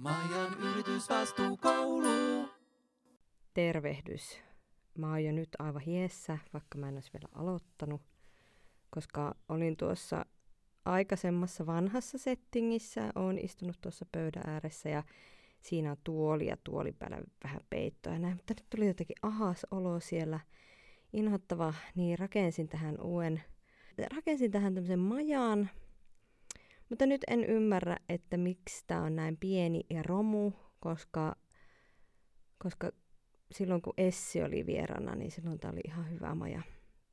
Majan yritysvastuukoulu. Tervehdys. Mä oon jo nyt aivan hiessä, vaikka mä en olisi vielä aloittanut, koska olin tuossa aikaisemmassa vanhassa settingissä, oon istunut tuossa pöydän ääressä ja siinä on tuoli ja tuoli päällä vähän peittoa näin, mutta nyt tuli jotenkin ahas olo siellä, inhottava, niin rakensin tähän uuden, rakensin tähän tämmöisen majan, mutta nyt en ymmärrä, että miksi tämä on näin pieni ja romu, koska, koska silloin kun Essi oli vierana, niin silloin tämä oli ihan hyvä maja.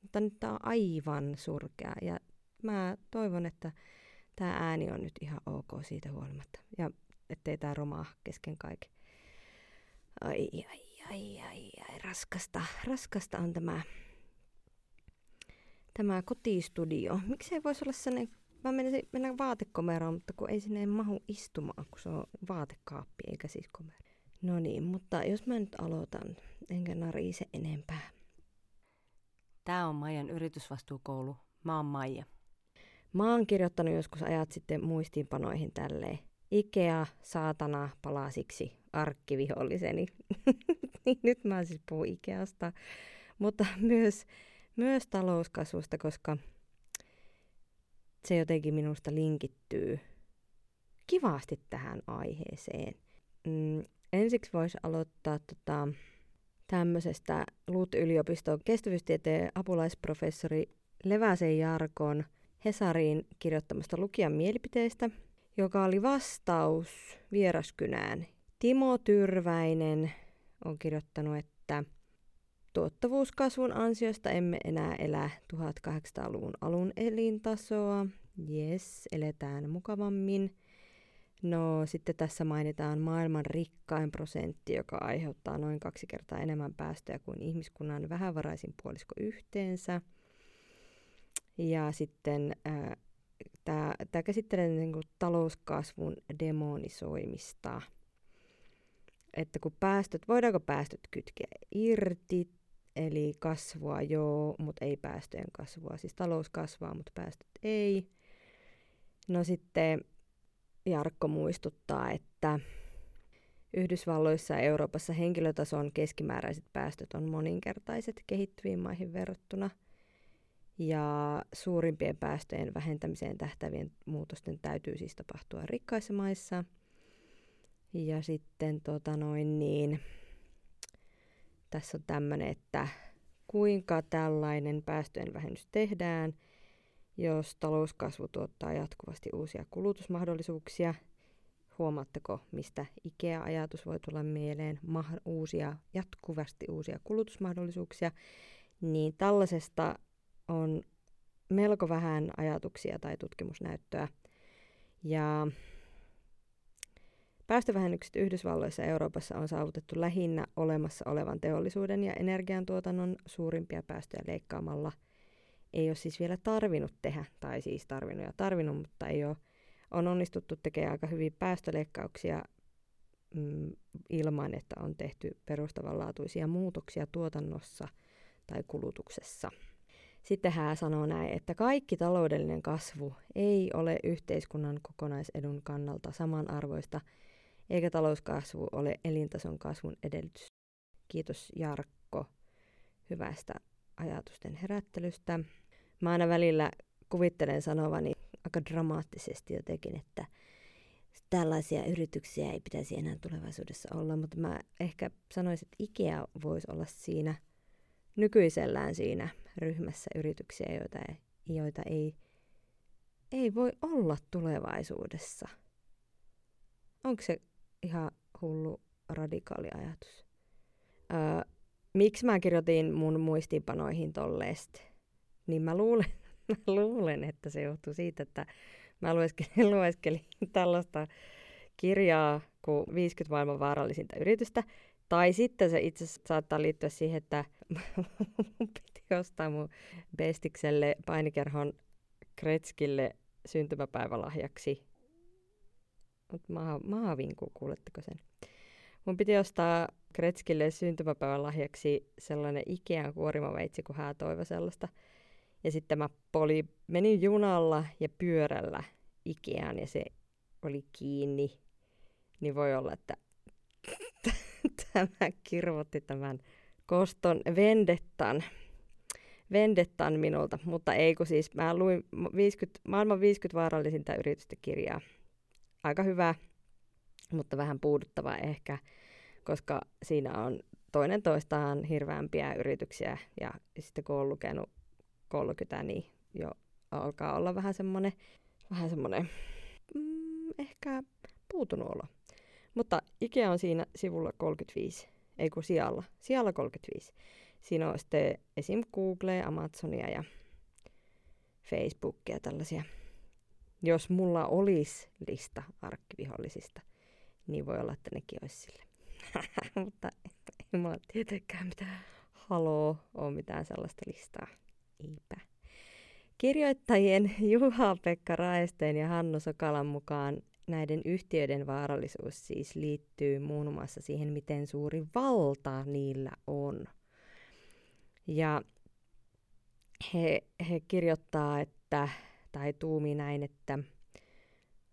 Mutta nyt tämä on aivan surkea ja mä toivon, että tämä ääni on nyt ihan ok siitä huolimatta. Ja ettei tämä romaa kesken kaiken. Ai, ai, ai, ai, ai, raskasta, raskasta on tämä, tämä kotistudio. Miksei voisi olla sellainen Mä menisin mennä vaatekomeroon, mutta kun ei sinne mahu istumaan, kun se on vaatekaappi eikä siis komero. No niin, mutta jos mä nyt aloitan, enkä narise enempää. Tämä on Maijan yritysvastuukoulu. Mä oon Maija. Mä oon kirjoittanut joskus ajat sitten muistiinpanoihin tälleen. Ikea, saatana, palasiksi, arkkiviholliseni. niin nyt mä siis puhun Ikeasta, mutta myös, myös talouskasvusta, koska se jotenkin minusta linkittyy kivasti tähän aiheeseen. Mm, ensiksi voisi aloittaa tota, tämmöisestä LUT-yliopiston kestävyystieteen apulaisprofessori Leväsen Jarkon Hesariin kirjoittamasta lukijan mielipiteestä, joka oli vastaus vieraskynään. Timo Tyrväinen on kirjoittanut, että tuottavuuskasvun ansiosta emme enää elä 1800-luvun alun elintasoa. Yes, eletään mukavammin. No sitten tässä mainitaan maailman rikkain prosentti, joka aiheuttaa noin kaksi kertaa enemmän päästöjä kuin ihmiskunnan vähävaraisin puolisko yhteensä. Ja sitten äh, tämä käsittelee niin kuin talouskasvun demonisoimista. Että kun päästöt, voidaanko päästöt kytkeä irti, eli kasvua joo, mutta ei päästöjen kasvua. Siis talous kasvaa, mutta päästöt ei. No sitten Jarkko muistuttaa, että Yhdysvalloissa ja Euroopassa henkilötason keskimääräiset päästöt on moninkertaiset kehittyviin maihin verrattuna. Ja suurimpien päästöjen vähentämiseen tähtävien muutosten täytyy siis tapahtua rikkaissa maissa. Ja sitten tota noin niin, tässä on tämmöinen, että kuinka tällainen päästöjen vähennys tehdään – jos talouskasvu tuottaa jatkuvasti uusia kulutusmahdollisuuksia, huomaatteko, mistä IKEA-ajatus voi tulla mieleen, ma- uusia, jatkuvasti uusia kulutusmahdollisuuksia, niin tällaisesta on melko vähän ajatuksia tai tutkimusnäyttöä. Ja päästövähennykset Yhdysvalloissa ja Euroopassa on saavutettu lähinnä olemassa olevan teollisuuden ja energiantuotannon suurimpia päästöjä leikkaamalla – ei ole siis vielä tarvinnut tehdä, tai siis tarvinnut ja tarvinnut, mutta ei ole, on onnistuttu tekemään aika hyvin päästöleikkauksia mm, ilman, että on tehty perustavanlaatuisia muutoksia tuotannossa tai kulutuksessa. Sitten hän sanoo näin, että kaikki taloudellinen kasvu ei ole yhteiskunnan kokonaisedun kannalta samanarvoista, eikä talouskasvu ole elintason kasvun edellytys. Kiitos Jarkko hyvästä ajatusten herättelystä. Mä aina välillä kuvittelen sanovani aika dramaattisesti jotenkin, että tällaisia yrityksiä ei pitäisi enää tulevaisuudessa olla, mutta mä ehkä sanoisin, että IKEA voisi olla siinä nykyisellään siinä ryhmässä yrityksiä, joita ei, joita ei, ei voi olla tulevaisuudessa. Onko se ihan hullu radikaali ajatus? Öö, miksi mä kirjoitin mun muistiinpanoihin tolleesta? Niin mä luulen, mä luulen, että se johtuu siitä, että mä lueskelin, lueskelin tällaista kirjaa kuin 50 maailman vaarallisinta yritystä. Tai sitten se itse saattaa liittyä siihen, että mun piti ostaa mun bestikselle painikerhon Kretskille syntymäpäivälahjaksi. Mutta mä, mä vinku, kuuletteko sen? Mun piti ostaa Kretskille syntymäpäivän lahjaksi sellainen Ikean kuorimaveitsi, kun hän toivo sellaista. Ja sitten mä poli, menin junalla ja pyörällä Ikeaan ja se oli kiinni. niin voi olla, että tämä kirvoitti tämän koston vendettan, vendettan minulta, mutta ei kun siis mä luin 50, maailman 50 vaarallisinta yritystä kirjaa. Aika hyvä, mutta vähän puuduttava ehkä, koska siinä on toinen toistaan hirveämpiä yrityksiä ja sitten kun on lukenut 30, niin jo alkaa olla vähän semmoinen, vähän semmoinen mm, ehkä puutunut olo. Mutta Ikea on siinä sivulla 35, ei kun sijalla, sijalla 35. Siinä on sitten esim. Google, Amazonia ja Facebookia tällaisia. Jos mulla olisi lista arkkivihollisista, niin voi olla, että nekin olisi sille. Mutta ei mulla tietenkään mitään haloo ole mitään sellaista listaa. Eipä. Kirjoittajien Juha-Pekka Raesteen ja Hannu Sokalan mukaan näiden yhtiöiden vaarallisuus siis liittyy muun muassa siihen, miten suuri valta niillä on. Ja he, he kirjoittaa, että, tai tuumi näin, että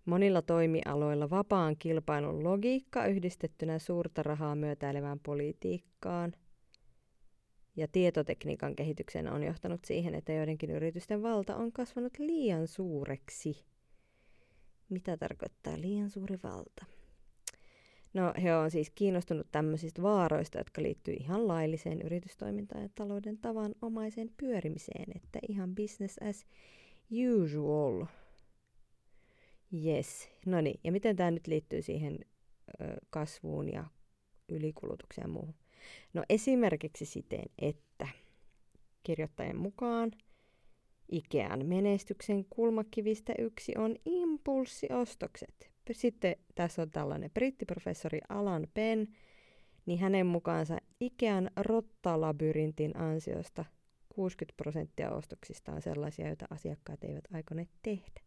monilla toimialoilla vapaan kilpailun logiikka yhdistettynä suurta rahaa myötäilevään politiikkaan ja tietotekniikan kehityksen on johtanut siihen, että joidenkin yritysten valta on kasvanut liian suureksi – mitä tarkoittaa liian suuri valta? No, he on siis kiinnostunut tämmöisistä vaaroista, jotka liittyy ihan lailliseen yritystoimintaan ja talouden tavan omaiseen pyörimiseen, että ihan business as usual. Yes. No niin, ja miten tämä nyt liittyy siihen ö, kasvuun ja ylikulutukseen ja muuhun? No esimerkiksi siten, että kirjoittajien mukaan – Ikean menestyksen kulmakivistä yksi on impulssiostokset. Sitten tässä on tällainen brittiprofessori Alan Penn, niin hänen mukaansa Ikean rottalabyrintin ansiosta 60 prosenttia ostoksista on sellaisia, joita asiakkaat eivät aikoneet tehdä.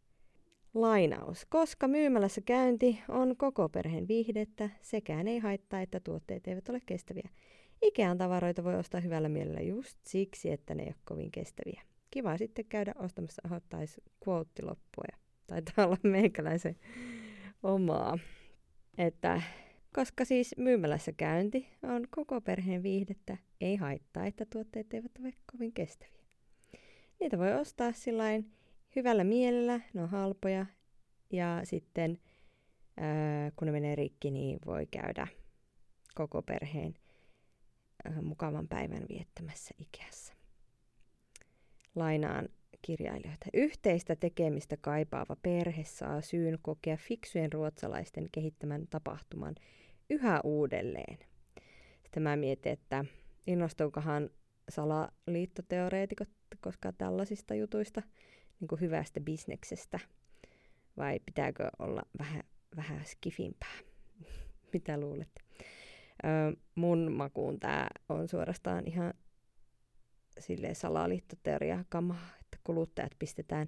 Lainaus. Koska myymälässä käynti on koko perheen viihdettä, sekään ei haittaa, että tuotteet eivät ole kestäviä. Ikean tavaroita voi ostaa hyvällä mielellä just siksi, että ne eivät ole kovin kestäviä kiva sitten käydä ostamassa, oho, taisi quote loppua ja taitaa olla meikäläisen omaa. Että koska siis myymälässä käynti on koko perheen viihdettä, ei haittaa, että tuotteet eivät ole kovin kestäviä. Niitä voi ostaa sillain hyvällä mielellä, ne on halpoja ja sitten ää, kun ne menee rikki, niin voi käydä koko perheen ää, mukavan päivän viettämässä Ikeassa lainaan kirjailijoita. Yhteistä tekemistä kaipaava perhe saa syyn kokea fiksujen ruotsalaisten kehittämän tapahtuman yhä uudelleen. Sitten mä mietin, että innostuukohan salaliittoteoreetikot koska tällaisista jutuista, niin kuin hyvästä bisneksestä, vai pitääkö olla vähän, vähän skifimpää? Mitä luulette? Öö, mun makuun tämä on suorastaan ihan sille salaliittoteoria kamaa, että kuluttajat pistetään,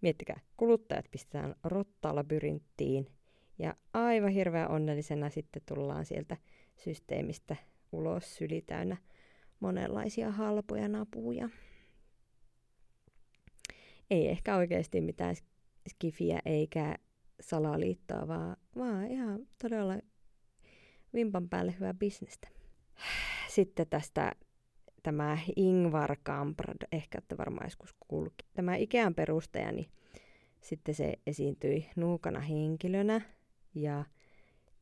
miettikää, kuluttajat pistetään rottalabyrinttiin ja aivan hirveän onnellisena sitten tullaan sieltä systeemistä ulos syli täynnä monenlaisia halpoja napuja. Ei ehkä oikeasti mitään skifiä eikä salaliittoa, vaan, vaan ihan todella vimpan päälle hyvää bisnestä. Sitten tästä tämä Ingvar Kamprad, ehkä että varmaan joskus kulki. Tämä Ikean perustaja, niin sitten se esiintyi nuukana henkilönä ja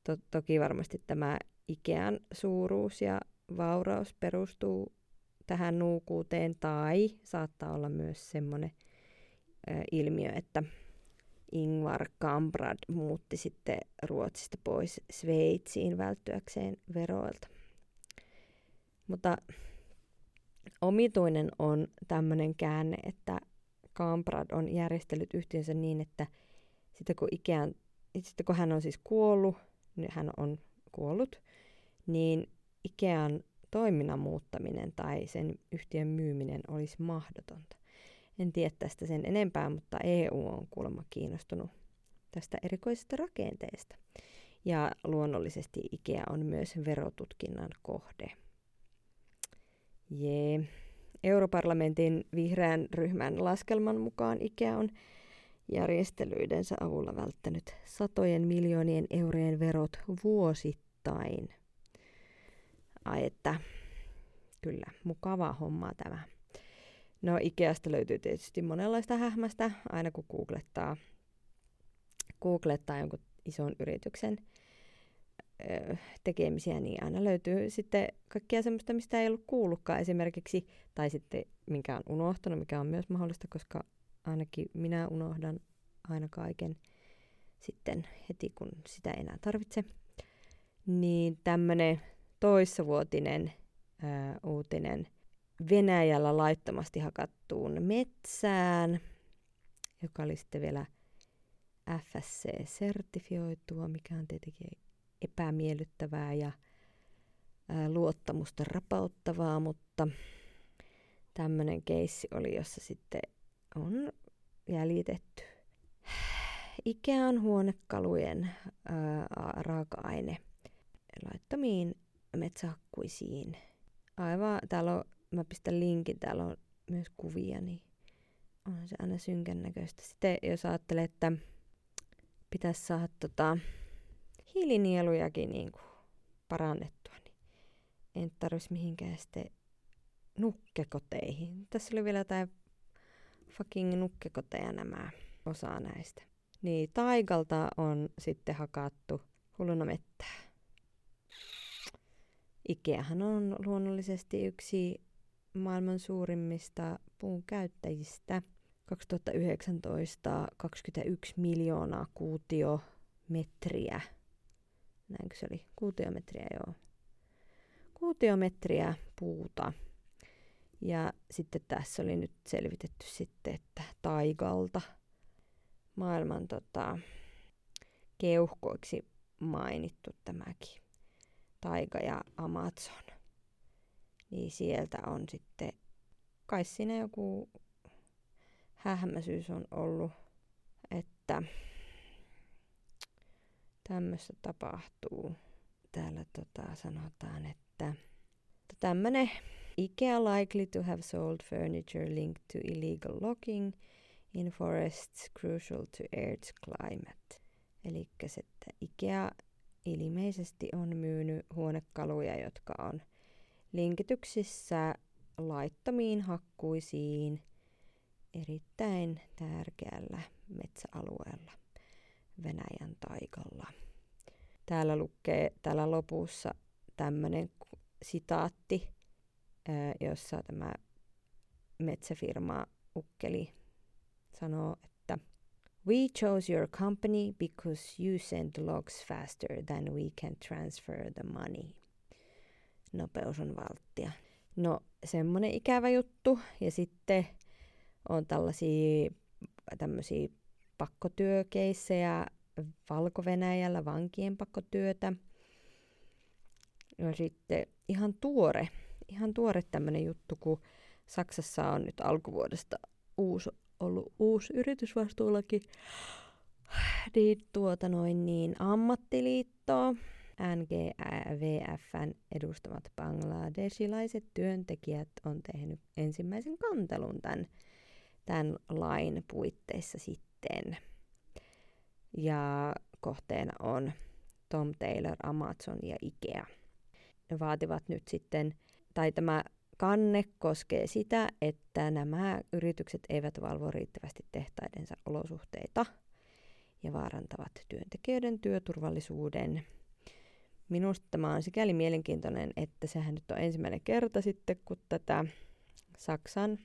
to- toki varmasti tämä Ikean suuruus ja vauraus perustuu tähän nuukuuteen tai saattaa olla myös semmoinen ilmiö, että Ingvar Kamprad muutti sitten Ruotsista pois Sveitsiin välttyäkseen veroilta. Mutta Omituinen on tämmöinen käänne, että Kamprad on järjestellyt yhtiönsä niin, että sitten kun, Ikean, sitten kun hän on siis kuollut, niin hän on kuollut, niin Ikean toiminnan muuttaminen tai sen yhtiön myyminen olisi mahdotonta. En tiedä tästä sen enempää, mutta EU on kuulemma kiinnostunut tästä erikoisesta rakenteesta. Ja luonnollisesti IKEA on myös verotutkinnan kohde. Jee. Europarlamentin vihreän ryhmän laskelman mukaan IKEA on järjestelyidensä avulla välttänyt satojen miljoonien eurojen verot vuosittain. Ai että, kyllä, mukava homma tämä. No Ikeasta löytyy tietysti monenlaista hähmästä, aina kun googlettaa, googlettaa jonkun ison yrityksen tekemisiä, niin aina löytyy sitten kaikkia semmoista, mistä ei ollut kuullutkaan esimerkiksi, tai sitten minkä on unohtanut, mikä on myös mahdollista, koska ainakin minä unohdan aina kaiken sitten heti, kun sitä enää tarvitse. Niin tämmöinen toissavuotinen ää, uutinen Venäjällä laittomasti hakattuun metsään, joka oli sitten vielä FSC-sertifioitua, mikä on tietenkin epämiellyttävää ja ää, luottamusta rapauttavaa, mutta tämmöinen keissi oli, jossa sitten on jäljitetty Ikean huonekalujen ää, raaka-aine laittomiin metsähakkuisiin. Aivan, täällä on, mä pistän linkin, täällä on myös kuvia, niin on se aina synkän näköistä. Sitten jos ajattelee, että pitäisi saada tota, hiilinielujakin niin kuin parannettua, niin en tarvitsisi mihinkään sitten nukkekoteihin. Tässä oli vielä jotain fucking nukkekoteja nämä osa näistä. Niin, taigalta on sitten hakattu hulluna mettää. Ikeahan on luonnollisesti yksi maailman suurimmista puun käyttäjistä. 2019 21 miljoonaa kuutiometriä. Näinkö se oli? Kuutiometriä, joo. Kuutiometriä puuta. Ja sitten tässä oli nyt selvitetty sitten, että taigalta maailman tota, keuhkoiksi mainittu tämäkin taiga ja Amazon. Niin sieltä on sitten, kai siinä joku hähmäisyys on ollut, että tämmöistä tapahtuu. Täällä tota, sanotaan, että tämmöinen IKEA likely to have sold furniture linked to illegal logging in forests crucial to Earth's climate. Eli että IKEA ilmeisesti on myynyt huonekaluja, jotka on linkityksissä laittomiin hakkuisiin erittäin tärkeällä metsäalueella Venäjän taikalla. Täällä lukee täällä lopussa tämmöinen sitaatti, jossa tämä metsäfirma Ukkeli sanoo, että We chose your company because you send logs faster than we can transfer the money. Nopeus on valttia. No, semmonen ikävä juttu. Ja sitten on tällaisia tämmöisiä pakkotyökeissejä Valko-Venäjällä, vankien pakkotyötä. Ja sitten ihan tuore, ihan tuore tämmöinen juttu, kun Saksassa on nyt alkuvuodesta uusi ollut uusi yritysvastuulaki, niin, tuota noin, niin ammattiliitto, NGVFn edustamat bangladesilaiset työntekijät on tehnyt ensimmäisen kantelun tämän, tämän lain puitteissa sitten. Ja kohteena on Tom Taylor, Amazon ja Ikea. Ne vaativat nyt sitten, tai tämä kanne koskee sitä, että nämä yritykset eivät valvo riittävästi tehtaidensa olosuhteita ja vaarantavat työntekijöiden työturvallisuuden. Minusta tämä on sikäli mielenkiintoinen, että sehän nyt on ensimmäinen kerta sitten, kun tätä Saksan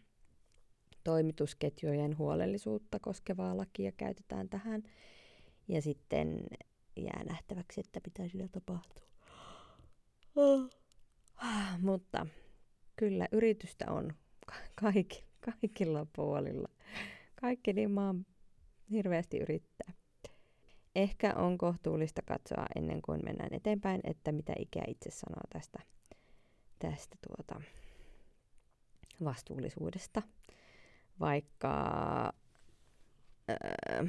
toimitusketjujen huolellisuutta koskevaa lakia käytetään tähän. Ja sitten jää nähtäväksi, että pitää sillä tapahtua. Oh. Mutta kyllä yritystä on kaikki, kaikilla puolilla. Kaikki niin maan hirveästi yrittää. Ehkä on kohtuullista katsoa ennen kuin mennään eteenpäin, että mitä ikä itse sanoo tästä, tästä tuota vastuullisuudesta. Vaikka, ää,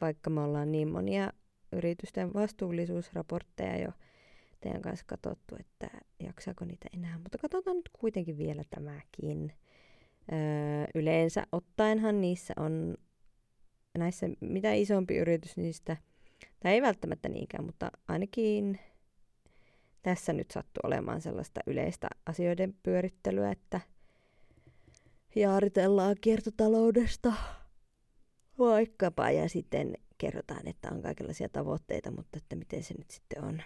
vaikka me ollaan niin monia yritysten vastuullisuusraportteja jo teidän kanssa katsottu, että jaksaako niitä enää. Mutta katsotaan nyt kuitenkin vielä tämäkin. Öö, yleensä ottaenhan niissä on näissä mitä isompi yritys, sitä, tai ei välttämättä niinkään, mutta ainakin tässä nyt sattuu olemaan sellaista yleistä asioiden pyörittelyä, että jaaritellaan kiertotaloudesta vaikkapa ja sitten kerrotaan, että on kaikenlaisia tavoitteita, mutta että miten se nyt sitten on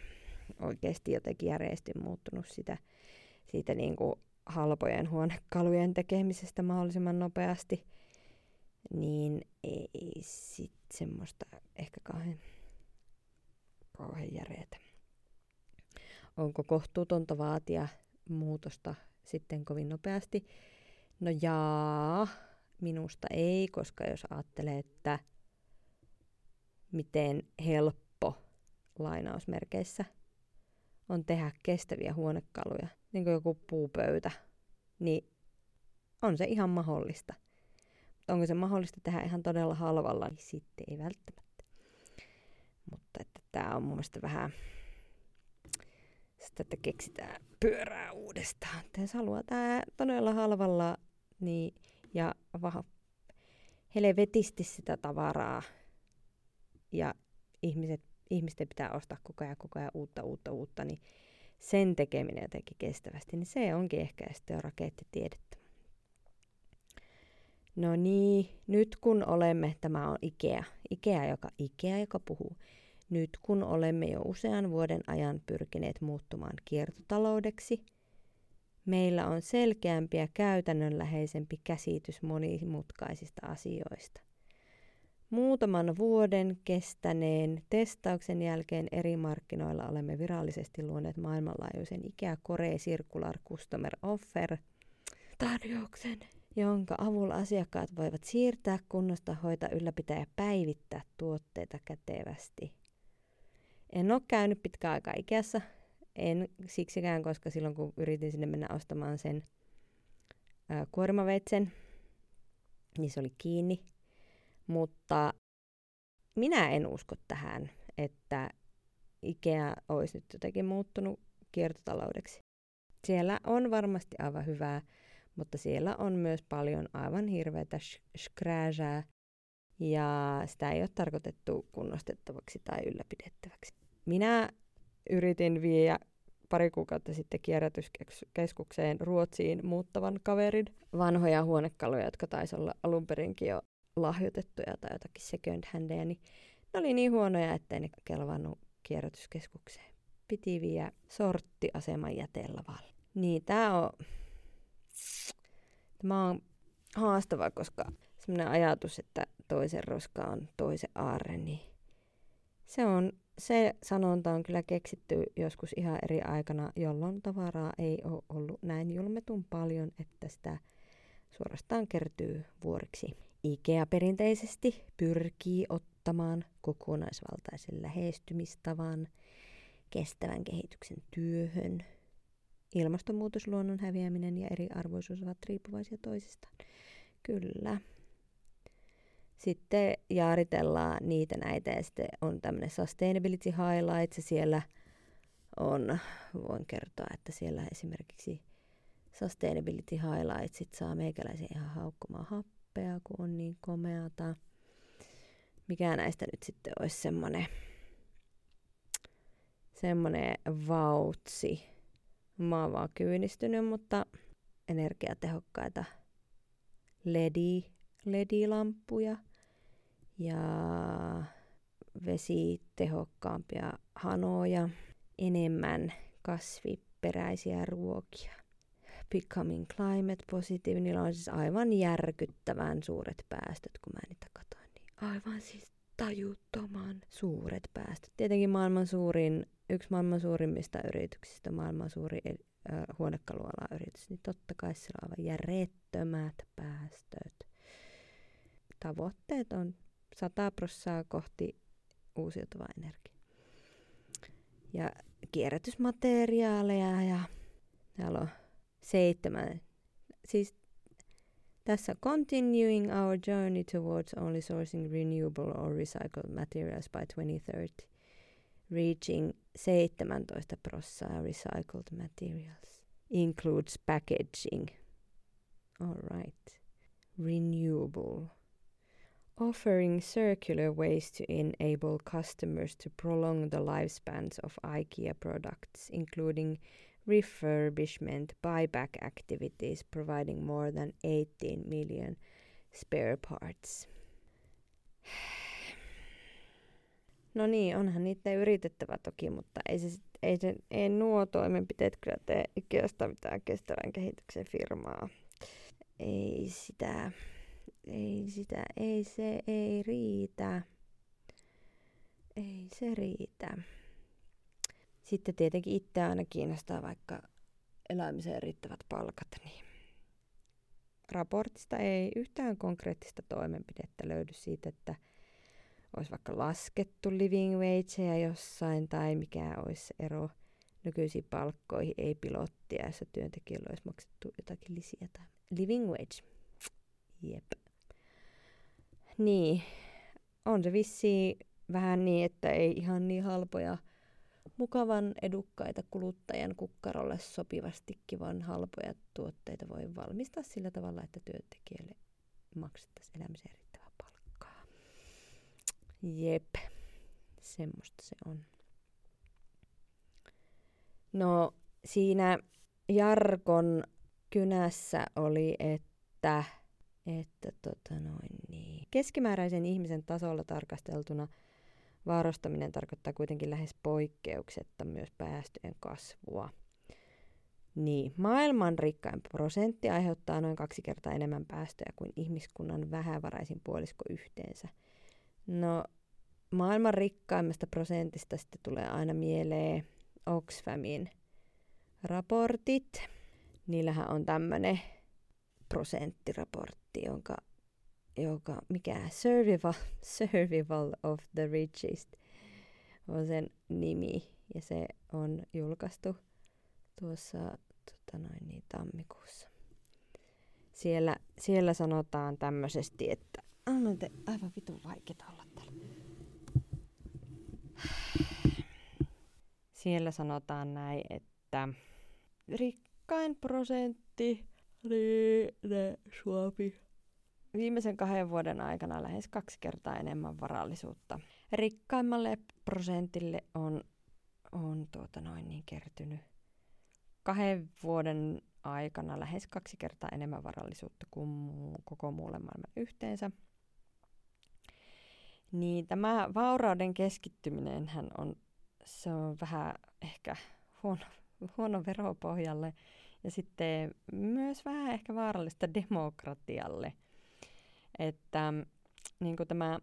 oikeasti jotenkin järjesti muuttunut sitä, siitä niin kuin halpojen huonekalujen tekemisestä mahdollisimman nopeasti, niin ei sit semmoista ehkä kauhean, kauhean järeetä. Onko kohtuutonta vaatia muutosta sitten kovin nopeasti? No jaa, minusta ei, koska jos ajattelee, että miten helppo lainausmerkeissä on tehdä kestäviä huonekaluja, niin kuin joku puupöytä, niin on se ihan mahdollista. Onko se mahdollista tehdä ihan todella halvalla, niin sitten ei välttämättä. Mutta että tämä on mun mielestä vähän sitä, että keksitään pyörää uudestaan. Että jos haluaa tämä todella halvalla niin, ja vähän helvetisti sitä tavaraa ja ihmiset, ihmisten pitää ostaa koko ajan, koko ajan uutta, uutta, uutta, niin sen tekeminen jotenkin kestävästi, niin se onkin ehkä sitten jo rakettitiedettä. No niin, nyt kun olemme, tämä on Ikea, Ikea joka, Ikea, joka puhuu. Nyt kun olemme jo usean vuoden ajan pyrkineet muuttumaan kiertotaloudeksi, meillä on selkeämpi ja käytännönläheisempi käsitys monimutkaisista asioista. Muutaman vuoden kestäneen testauksen jälkeen eri markkinoilla olemme virallisesti luoneet maailmanlaajuisen IKEA Core Circular Customer Offer tarjouksen, jonka avulla asiakkaat voivat siirtää, kunnosta, hoita, ylläpitää ja päivittää tuotteita kätevästi. En ole käynyt pitkään aikaa Ikeassa, en siksikään, koska silloin kun yritin sinne mennä ostamaan sen ää, kuormaveitsen, niin se oli kiinni. Mutta minä en usko tähän, että Ikea olisi nyt jotenkin muuttunut kiertotaloudeksi. Siellä on varmasti aivan hyvää, mutta siellä on myös paljon aivan hirveätä skrääsää, ja sitä ei ole tarkoitettu kunnostettavaksi tai ylläpidettäväksi. Minä yritin viedä pari kuukautta sitten kierrätyskeskukseen Ruotsiin muuttavan kaverin vanhoja huonekaluja, jotka taisi olla alun perinkin jo lahjoitettuja tai jotakin second handeja, niin ne oli niin huonoja, ettei ne kelvannut kierrätyskeskukseen. Piti viedä sorttiaseman jätelavalle. Niin tää on, tämä on haastava, koska semmoinen ajatus, että toisen roska on toisen aarre, niin se on se sanonta on kyllä keksitty joskus ihan eri aikana, jolloin tavaraa ei ole ollut näin julmetun paljon, että sitä suorastaan kertyy vuoriksi. IKEA perinteisesti pyrkii ottamaan kokonaisvaltaisen lähestymistavan kestävän kehityksen työhön. Ilmastonmuutos, luonnon häviäminen ja eriarvoisuus ovat riippuvaisia toisistaan. Kyllä. Sitten jaaritellaan niitä näitä ja sitten on tämmöinen sustainability highlights ja siellä on, voin kertoa, että siellä esimerkiksi sustainability highlightsit saa meikäläisen ihan haukkumaan kun on niin komeata. Mikä näistä nyt sitten olisi semmoinen semmoinen vautsi. Mä oon vaan kyynistynyt, mutta energiatehokkaita LED, LED-lampuja – ja vesitehokkaampia hanoja, enemmän kasviperäisiä ruokia. Becoming Climate Positive, niillä on siis aivan järkyttävän suuret päästöt, kun mä niitä katsoin. Niin aivan siis tajuttoman suuret päästöt. Tietenkin maailman suurin, yksi maailman suurimmista yrityksistä, maailman suuri äh, huonekaluala yritys, niin totta kai sillä on aivan järjettömät päästöt. Tavoitteet on 100 prossaa kohti uusiutuvaa energiaa. Ja kierrätysmateriaaleja ja täällä on seitsemän. Siis tässä continuing our journey towards only sourcing renewable or recycled materials by 2030, reaching 17 prossaa recycled materials, includes packaging. All right. Renewable offering circular ways to enable customers to prolong the lifespans of IKEA products, including refurbishment buyback activities providing more than 18 million spare parts. No niin, onhan niitä yritettävä toki, mutta ei, se, ei, se, ei nuo toimenpiteet kyllä tee Ikeasta mitään kestävän kehityksen firmaa. Ei sitä, ei sitä, ei se, ei riitä. Ei se riitä. Sitten tietenkin itse aina kiinnostaa vaikka elämiseen riittävät palkat, niin raportista ei yhtään konkreettista toimenpidettä löydy siitä, että olisi vaikka laskettu living wageja jossain tai mikä olisi ero nykyisiin palkkoihin, ei pilottia, jossa työntekijöille olisi maksettu jotakin lisiä tai living wage. Jep. Niin, on se vissi vähän niin, että ei ihan niin halpoja mukavan edukkaita kuluttajan kukkarolle sopivasti kivan halpoja tuotteita voi valmistaa sillä tavalla, että työntekijälle maksettaisiin elämiseen riittävää palkkaa. Jep, semmoista se on. No siinä Jarkon kynässä oli, että, että tota noin niin. keskimääräisen ihmisen tasolla tarkasteltuna – Vaarastaminen tarkoittaa kuitenkin lähes poikkeuksetta myös päästöjen kasvua. Niin, maailman rikkain prosentti aiheuttaa noin kaksi kertaa enemmän päästöjä kuin ihmiskunnan vähävaraisin puolisko yhteensä. No, maailman rikkaimmasta prosentista sitten tulee aina mieleen Oxfamin raportit. Niillähän on tämmöinen prosenttiraportti, jonka joka, mikä Survival, Survival of the Richest on sen nimi. Ja se on julkaistu tuossa tota noin, niin, tammikuussa. Siellä, siellä sanotaan tämmöisesti, että on te aivan vitun vaikeeta olla täällä. Siellä sanotaan näin, että rikkain prosentti oli ne Suomi viimeisen kahden vuoden aikana lähes kaksi kertaa enemmän varallisuutta. Rikkaimmalle prosentille on, on tuota noin niin kertynyt kahden vuoden aikana lähes kaksi kertaa enemmän varallisuutta kuin koko muulle maailman yhteensä. Niin tämä vaurauden keskittyminen on, se on vähän ehkä huono, huono veropohjalle ja sitten myös vähän ehkä vaarallista demokratialle – että niin kuin tämä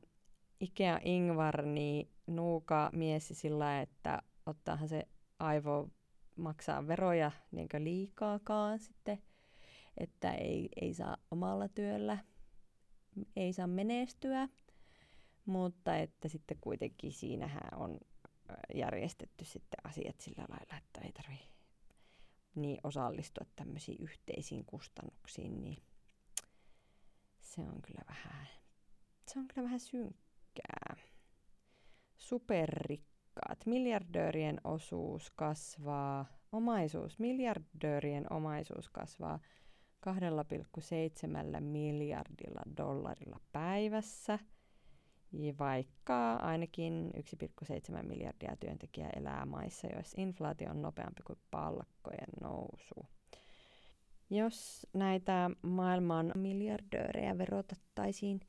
Ikea Ingvar, niin nuuka miesi sillä, että ottaahan se aivo maksaa veroja niin liikaakaan sitten, että ei, ei saa omalla työllä, ei saa menestyä, mutta että sitten kuitenkin siinähän on järjestetty sitten asiat sillä lailla, että ei tarvitse niin osallistua tämmöisiin yhteisiin kustannuksiin, niin se on kyllä vähän, se on kyllä vähän synkkää. Superrikkaat. Miljardöörien osuus kasvaa, omaisuus, miljardöörien omaisuus kasvaa 2,7 miljardilla dollarilla päivässä, vaikka ainakin 1,7 miljardia työntekijää elää maissa, joissa inflaatio on nopeampi kuin palkkojen nousu. Jos näitä maailman miljardöörejä verotettaisiin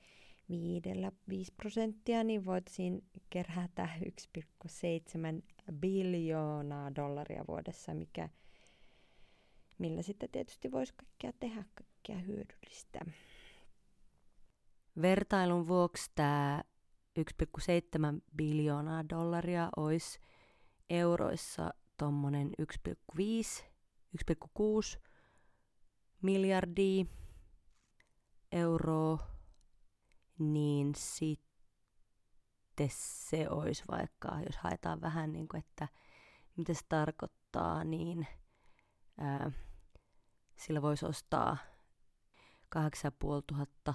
viidellä 5 prosenttia, niin voitaisiin kerätä 1,7 biljoonaa dollaria vuodessa, mikä, millä sitten tietysti voisi kaikkea tehdä, kaikkea hyödyllistä. Vertailun vuoksi tämä 1,7 biljoonaa dollaria olisi euroissa tuommoinen 1,5, 1,6 miljardia euroa, niin sitten se olisi vaikka, jos haetaan vähän niin kuin, että mitä se tarkoittaa, niin ää, sillä voisi ostaa 8500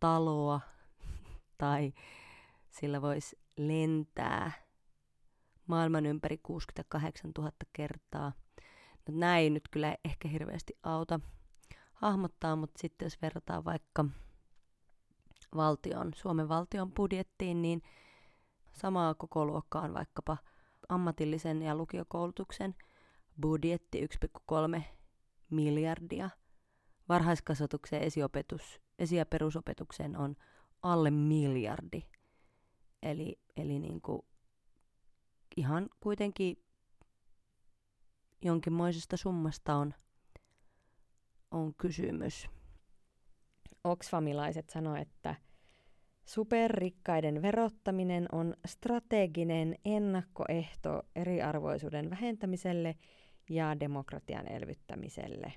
taloa tai sillä voisi lentää maailman ympäri 68 000 kertaa. No, näin nyt kyllä ehkä hirveästi auta hahmottaa, mutta sitten jos verrataan vaikka, valtion, Suomen valtion budjettiin, niin samaa koko luokkaan vaikkapa ammatillisen ja lukiokoulutuksen budjetti 1,3 miljardia. Varhaiskasvatuksen esiopetus, esi- ja perusopetukseen on alle miljardi. Eli, eli niin kuin ihan kuitenkin jonkinmoisesta summasta on, on kysymys. Oxfamilaiset sanoi, että superrikkaiden verottaminen on strateginen ennakkoehto eriarvoisuuden vähentämiselle ja demokratian elvyttämiselle.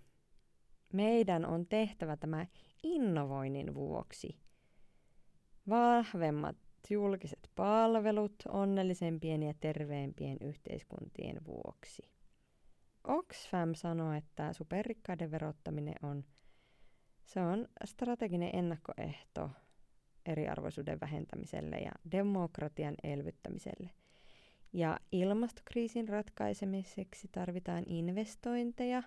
Meidän on tehtävä tämä innovoinnin vuoksi. Vahvemmat julkiset palvelut onnellisempien ja terveempien yhteiskuntien vuoksi. Oxfam sanoi, että superrikkaiden verottaminen on, se on strateginen ennakkoehto eriarvoisuuden vähentämiselle ja demokratian elvyttämiselle. Ja ilmastokriisin ratkaisemiseksi tarvitaan investointeja.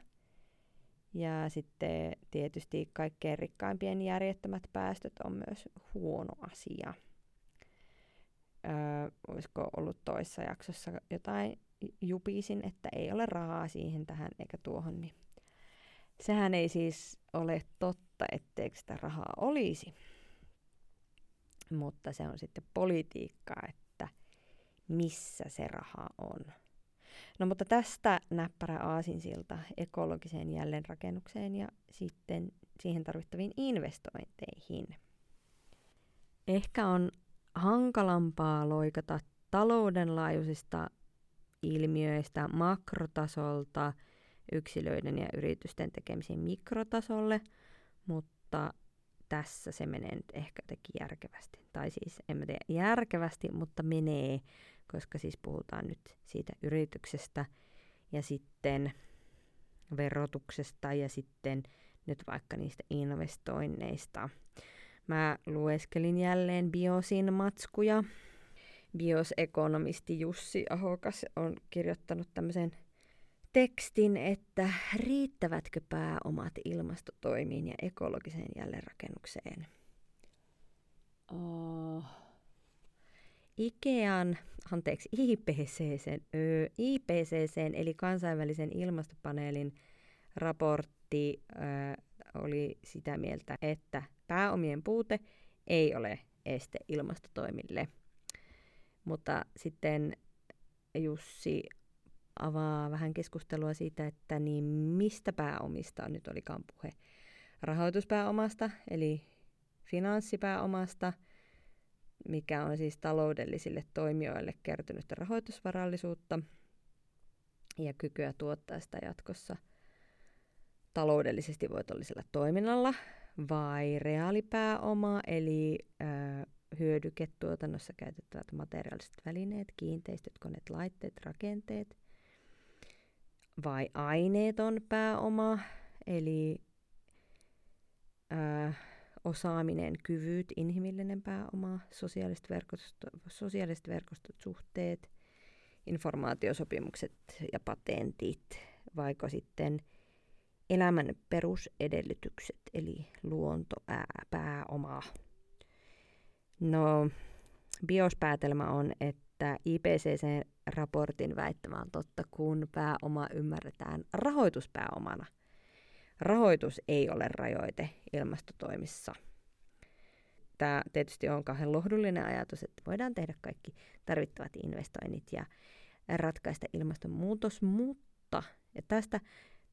Ja sitten tietysti kaikkein rikkaimpien järjettömät päästöt on myös huono asia. Öö, olisiko ollut toissa jaksossa jotain jupisin, että ei ole rahaa siihen tähän eikä tuohon, niin sehän ei siis ole totta, etteikö sitä rahaa olisi. Mutta se on sitten politiikkaa, että missä se raha on. No mutta tästä näppärä aasinsilta ekologiseen jälleenrakennukseen ja sitten siihen tarvittaviin investointeihin. Ehkä on hankalampaa loikata taloudenlaajuisista ilmiöistä makrotasolta yksilöiden ja yritysten tekemisiin mikrotasolle, mutta tässä se menee nyt ehkä jotenkin järkevästi. Tai siis, en mä tiedä järkevästi, mutta menee, koska siis puhutaan nyt siitä yrityksestä ja sitten verotuksesta ja sitten nyt vaikka niistä investoinneista. Mä lueskelin jälleen Biosin matskuja biosekonomisti Jussi Ahokas on kirjoittanut tämmöisen tekstin, että riittävätkö pääomat ilmastotoimiin ja ekologiseen jälleenrakennukseen. Oh. Ikean, anteeksi, IPCC, ö, IPCC eli kansainvälisen ilmastopaneelin raportti ö, oli sitä mieltä, että pääomien puute ei ole este ilmastotoimille – mutta sitten Jussi avaa vähän keskustelua siitä, että niin mistä pääomista nyt olikaan puhe. Rahoituspääomasta, eli finanssipääomasta, mikä on siis taloudellisille toimijoille kertynyttä rahoitusvarallisuutta ja kykyä tuottaa sitä jatkossa taloudellisesti voitollisella toiminnalla, vai reaalipääoma, eli ö, hyödyketuotannossa käytettävät materiaaliset välineet, kiinteistöt, koneet, laitteet, rakenteet, vai aineeton pääoma, eli ää, osaaminen, kyvyt, inhimillinen pääoma, sosiaaliset verkostot, sosiaaliset verkostot, suhteet, informaatiosopimukset ja patentit, vaiko sitten elämän perusedellytykset, eli luonto, ää, pääoma, No, biospäätelmä on, että IPCC-raportin väittämä on totta, kun pääoma ymmärretään rahoituspääomana. Rahoitus ei ole rajoite ilmastotoimissa. Tämä tietysti on kauhean lohdullinen ajatus, että voidaan tehdä kaikki tarvittavat investoinnit ja ratkaista ilmastonmuutos, mutta, ja tästä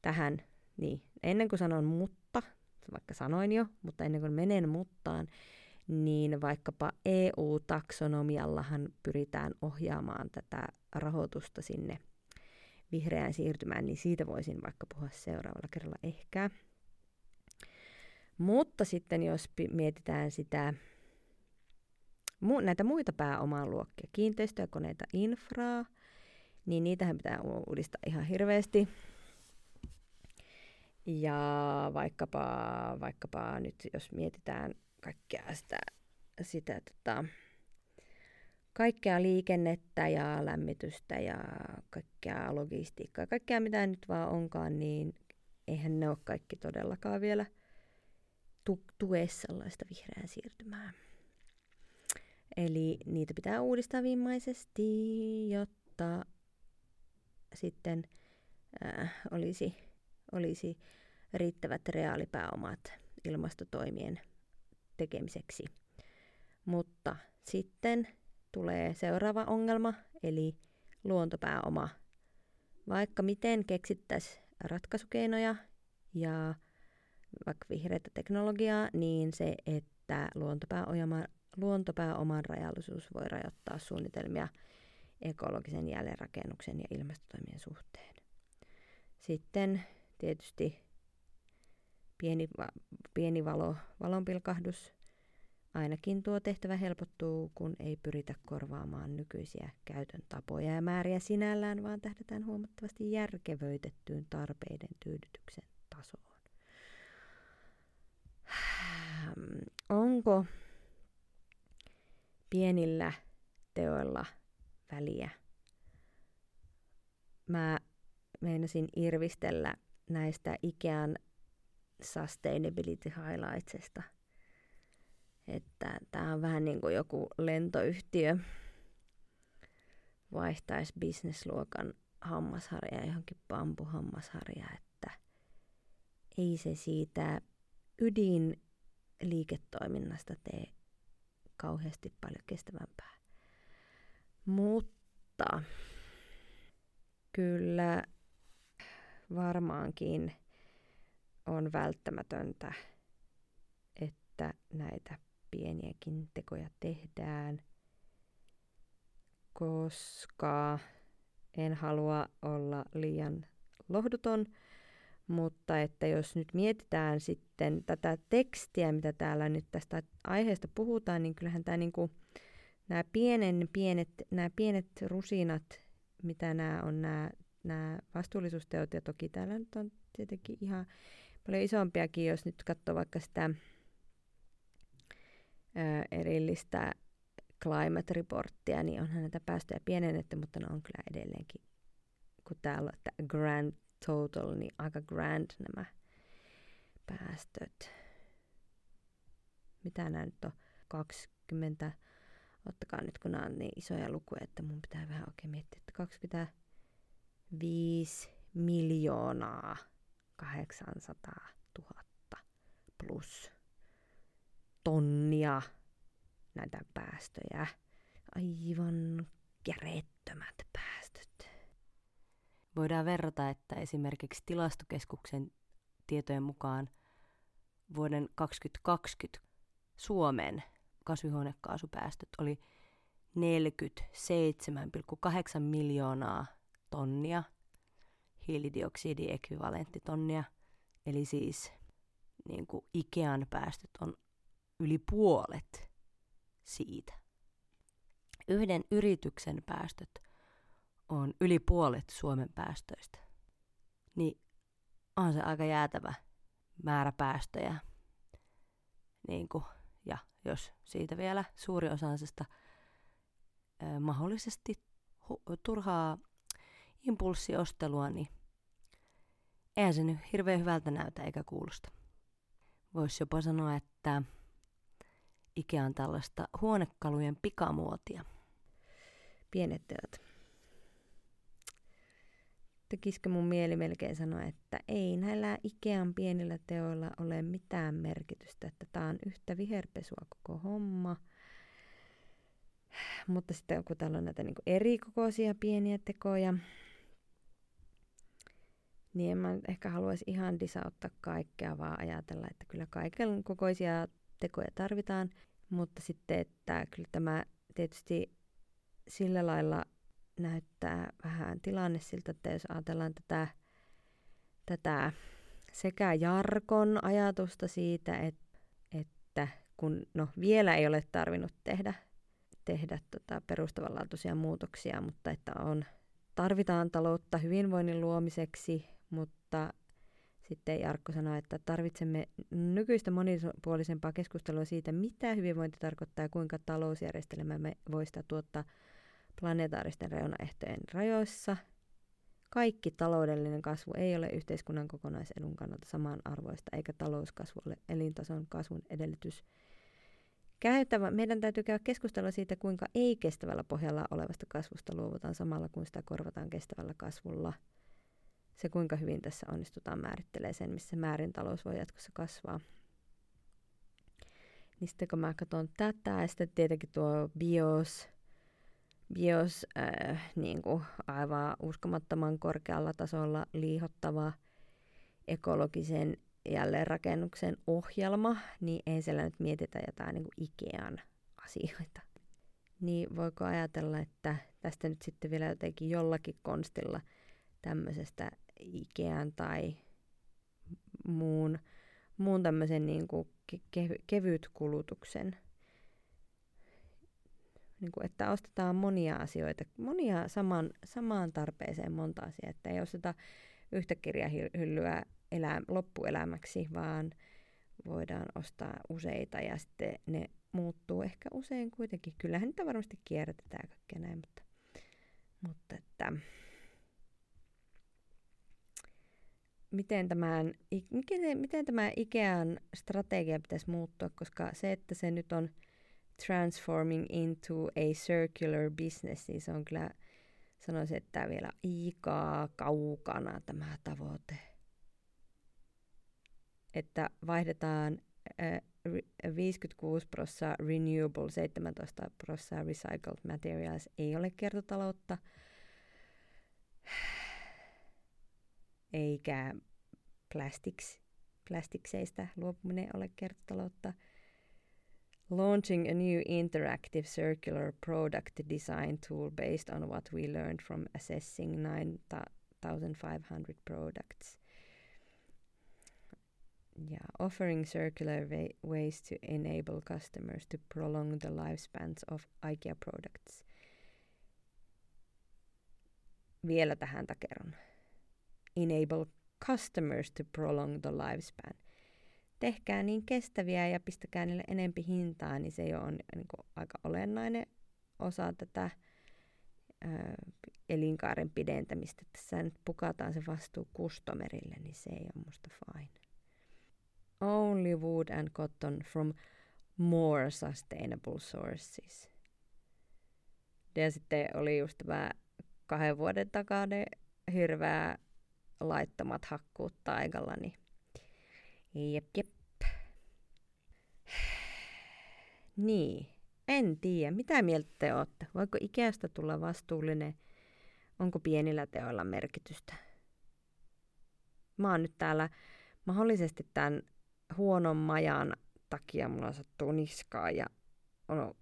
tähän, niin ennen kuin sanon mutta, vaikka sanoin jo, mutta ennen kuin menen muttaan, niin vaikkapa EU-taksonomiallahan pyritään ohjaamaan tätä rahoitusta sinne vihreään siirtymään, niin siitä voisin vaikka puhua seuraavalla kerralla ehkä. Mutta sitten jos mietitään sitä, näitä muita pääomaan luokkia, kiinteistöjä, koneita, infraa, niin niitähän pitää uudistaa ihan hirveästi. Ja vaikkapa, vaikkapa nyt jos mietitään kaikkea sitä, sitä tota, kaikkea liikennettä ja lämmitystä ja kaikkea logistiikkaa, kaikkea mitä nyt vaan onkaan, niin eihän ne ole kaikki todellakaan vielä tu- tue sellaista vihreää siirtymää. Eli niitä pitää uudistaa viimaisesti, jotta sitten äh, olisi, olisi riittävät reaalipääomat ilmastotoimien tekemiseksi. Mutta sitten tulee seuraava ongelma, eli luontopääoma. Vaikka miten keksittäisiin ratkaisukeinoja ja vaikka vihreitä teknologiaa, niin se, että luontopääoma, luontopääoman rajallisuus voi rajoittaa suunnitelmia ekologisen jälleenrakennuksen ja ilmastotoimien suhteen. Sitten tietysti pieni, pieni valo, valonpilkahdus. Ainakin tuo tehtävä helpottuu, kun ei pyritä korvaamaan nykyisiä käytön tapoja ja määriä sinällään, vaan tähdätään huomattavasti järkevöitettyyn tarpeiden tyydytyksen tasoon. Onko pienillä teoilla väliä? Mä meinasin irvistellä näistä Ikean sustainability highlightsesta. Että tämä on vähän niin kuin joku lentoyhtiö vaihtaisi bisnesluokan hammasharja johonkin pampuhammasharja, että ei se siitä ydin liiketoiminnasta tee kauheasti paljon kestävämpää. Mutta kyllä varmaankin on välttämätöntä, että näitä pieniäkin tekoja tehdään, koska en halua olla liian lohduton, mutta että jos nyt mietitään sitten tätä tekstiä, mitä täällä nyt tästä aiheesta puhutaan, niin kyllähän tämä niinku, nämä pienen, pienet, nämä pienet rusinat, mitä nämä on nämä, nämä vastuullisuusteot, ja toki täällä nyt on tietenkin ihan paljon isompiakin, jos nyt katsoo vaikka sitä ää, erillistä climate reporttia, niin onhan näitä päästöjä pienennetty, mutta ne on kyllä edelleenkin, kun täällä on grand total, niin aika grand nämä päästöt. Mitä nämä nyt on? 20, ottakaa nyt kun nämä on niin isoja lukuja, että mun pitää vähän oikein miettiä, että 25 miljoonaa 800 000 plus tonnia näitä päästöjä. Aivan järjettömät päästöt. Voidaan verrata, että esimerkiksi tilastokeskuksen tietojen mukaan vuoden 2020 Suomen kasvihuonekaasupäästöt oli 47,8 miljoonaa tonnia – hiilidioksidiekvivalenttitonnia. Eli siis niin kuin Ikean päästöt on yli puolet siitä. Yhden yrityksen päästöt on yli puolet Suomen päästöistä. Niin on se aika jäätävä määrä päästöjä. Niin kuin, ja jos siitä vielä suuri osaisesta mahdollisesti hu- turhaa impulssiostelua, niin eihän se nyt hirveän hyvältä näytä eikä kuulosta. Voisi jopa sanoa, että Ikea on tällaista huonekalujen pikamuotia. Pienet teot. Tekisikö mun mieli melkein sanoa, että ei näillä Ikean pienillä teoilla ole mitään merkitystä, että tämä on yhtä viherpesua koko homma. Mutta sitten kun täällä on näitä niin eri kokoisia pieniä tekoja, niin en mä ehkä haluaisi ihan disauttaa kaikkea, vaan ajatella, että kyllä kaiken kokoisia tekoja tarvitaan, mutta sitten, että kyllä tämä tietysti sillä lailla näyttää vähän tilanne siltä, että jos ajatellaan tätä, tätä sekä Jarkon ajatusta siitä, että, että kun no, vielä ei ole tarvinnut tehdä, tehdä tota perustavanlaatuisia muutoksia, mutta että on, tarvitaan taloutta hyvinvoinnin luomiseksi, mutta sitten Jarkko sanoi, että tarvitsemme nykyistä monipuolisempaa keskustelua siitä, mitä hyvinvointi tarkoittaa ja kuinka talousjärjestelmämme voi sitä tuottaa planetaaristen reunaehtojen rajoissa. Kaikki taloudellinen kasvu ei ole yhteiskunnan kokonaisedun kannalta samanarvoista, eikä talouskasvu ole elintason kasvun edellytys käytävä, meidän täytyy käydä keskustelua siitä, kuinka ei-kestävällä pohjalla olevasta kasvusta luovutaan samalla, kun sitä korvataan kestävällä kasvulla. Se, kuinka hyvin tässä onnistutaan, määrittelee sen, missä määrin talous voi jatkossa kasvaa. Niin sitten kun mä katson tätä, ja sitten tietenkin tuo bios, bios äh, niin kuin aivan uskomattoman korkealla tasolla liihottava ekologisen jälleenrakennuksen ohjelma, niin ei siellä nyt mietitä jotain niin kuin Ikean asioita. Niin voiko ajatella, että tästä nyt sitten vielä jotenkin jollakin konstilla tämmöisestä Ikean tai muun, muun tämmöisen niin kuin ke- kevyt kulutuksen niin kuin, että ostetaan monia asioita, monia saman, samaan tarpeeseen monta asiaa, että ei osteta yhtä kirjahyllyä elä, loppuelämäksi, vaan voidaan ostaa useita ja sitten ne muuttuu ehkä usein kuitenkin. Kyllähän niitä varmasti kierrätetään kaikkea näin, mutta, mutta että, miten, tämän, miten, miten tämä Ikean strategia pitäisi muuttua, koska se, että se nyt on transforming into a circular business, niin se on kyllä, sanoisin, että vielä ikaa kaukana tämä tavoite. Että vaihdetaan 56 prosenttia renewable, 17 prosenttia recycled materials ei ole kiertotaloutta, eikä plastics, plastikseista luopuminen ole kiertotaloutta. Launching a new interactive circular product design tool based on what we learned from assessing 9,500 products – yeah, offering circular wa- ways to enable customers to prolong the lifespans of IKEA products. Vielä tähän takeron. Enable customers to prolong the lifespan. Tehkää niin kestäviä ja pistäkää niille enempi hintaa, niin se jo on niin kuin, aika olennainen osa tätä ö, elinkaaren pidentämistä. Tässä nyt pukataan se vastuu kustomerille, niin se ei ole musta fine only wood and cotton from more sustainable sources. Ja sitten oli just tämä kahden vuoden takainen hirveä laittomat hakkuut taikalla, niin jep jep. Niin, en tiedä. Mitä mieltä te olette? Voiko Ikeasta tulla vastuullinen? Onko pienillä teoilla merkitystä? Mä oon nyt täällä mahdollisesti tämän huonon majan takia mulla sattuu niskaa ja no,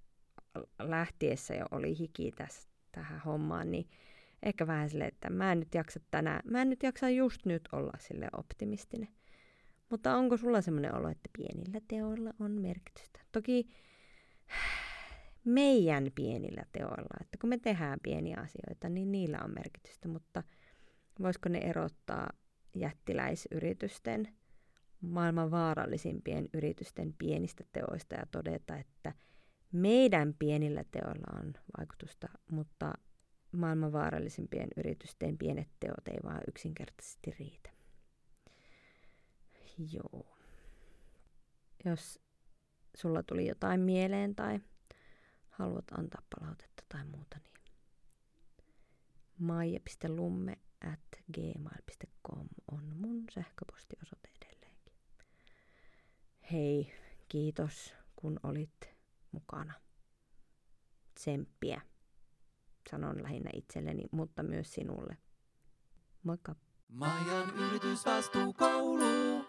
lähtiessä jo oli hiki tässä, tähän hommaan, niin ehkä vähän silleen, että mä en nyt jaksa tänään, mä en nyt jaksa just nyt olla sille optimistinen. Mutta onko sulla semmoinen olo, että pienillä teoilla on merkitystä? Toki meidän pienillä teoilla, että kun me tehdään pieniä asioita, niin niillä on merkitystä, mutta voisiko ne erottaa jättiläisyritysten – maailman vaarallisimpien yritysten pienistä teoista ja todeta, että meidän pienillä teoilla on vaikutusta, mutta maailman vaarallisimpien yritysten pienet teot ei vaan yksinkertaisesti riitä. Joo. Jos sulla tuli jotain mieleen tai haluat antaa palautetta tai muuta, niin maija.lumme at gmail.com on mun sähköpostiosoite Hei, kiitos kun olit mukana. Tsemppiä. Sanon lähinnä itselleni, mutta myös sinulle. Moikka! Majan yritysvastuukoulu.